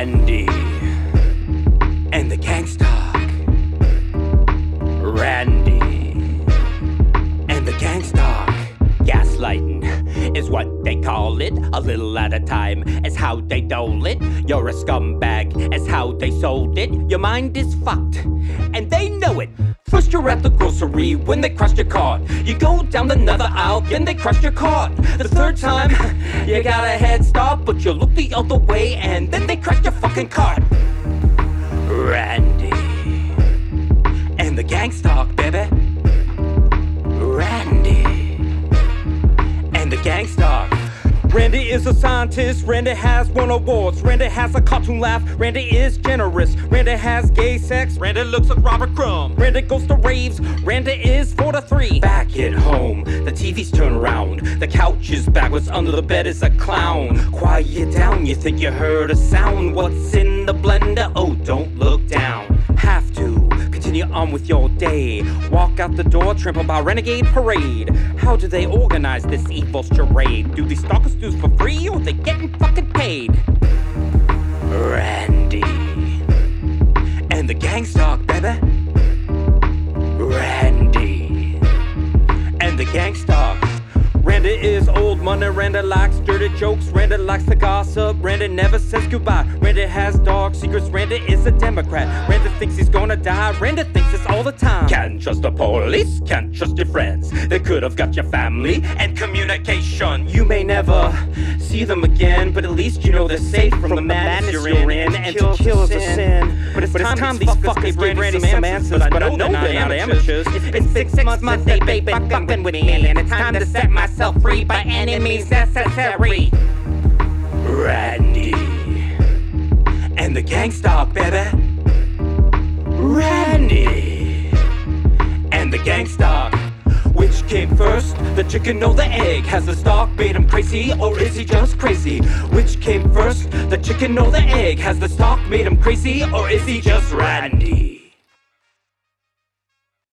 Randy is what they call it. A little at a time is how they dole it. You're a scumbag, is how they sold it. Your mind is fucked, and they know it. First you're at the grocery when they crush your cart. You go down another aisle, then they crush your cart. The third time, you got a head start, but you look the other way and then they crash your fucking cart. Randy Randy is a scientist, Randy has won awards, Randy has a cartoon laugh, Randy is generous, Randy has gay sex, Randy looks like Robert Crumb, Randy goes to raves, Randy is 4 to 3. Back at home, the TV's turned around. The couch is backwards, under the bed is a clown. Quiet down, you think you heard a sound. What's in the blender? On with your day. Walk out the door, trampled by Renegade Parade. How do they organize this evil charade? Do these stalkers do for free or they getting fucking paid? Randy and the gang stalk, baby. Randy and the gang stalk. Randy is old money, Randy likes dirty jokes, Randy likes to gossip, Randy never says goodbye, Randy has dark secrets, Randy is a Democrat, thinks he's gonna die, Randy thinks this all the time. Can't trust the police, can't trust your friends. They could have got your family and communication. You may never see them again, but at least you know they're safe from, the madness you're in. And to kill is a sin. But it's time these fuckers gave Randy some answers, but I know they're not amateurs. It's been six months they've been fucking with me, and it's time to set myself free by any means necessary. Randy and the gang stalk, baby. Randy and the gang stalk. Which came first, the chicken or the egg? Has the stalk made him crazy, or is he just crazy? Which came first, the chicken or the egg? Has the stalk made him crazy, or is he just Randy?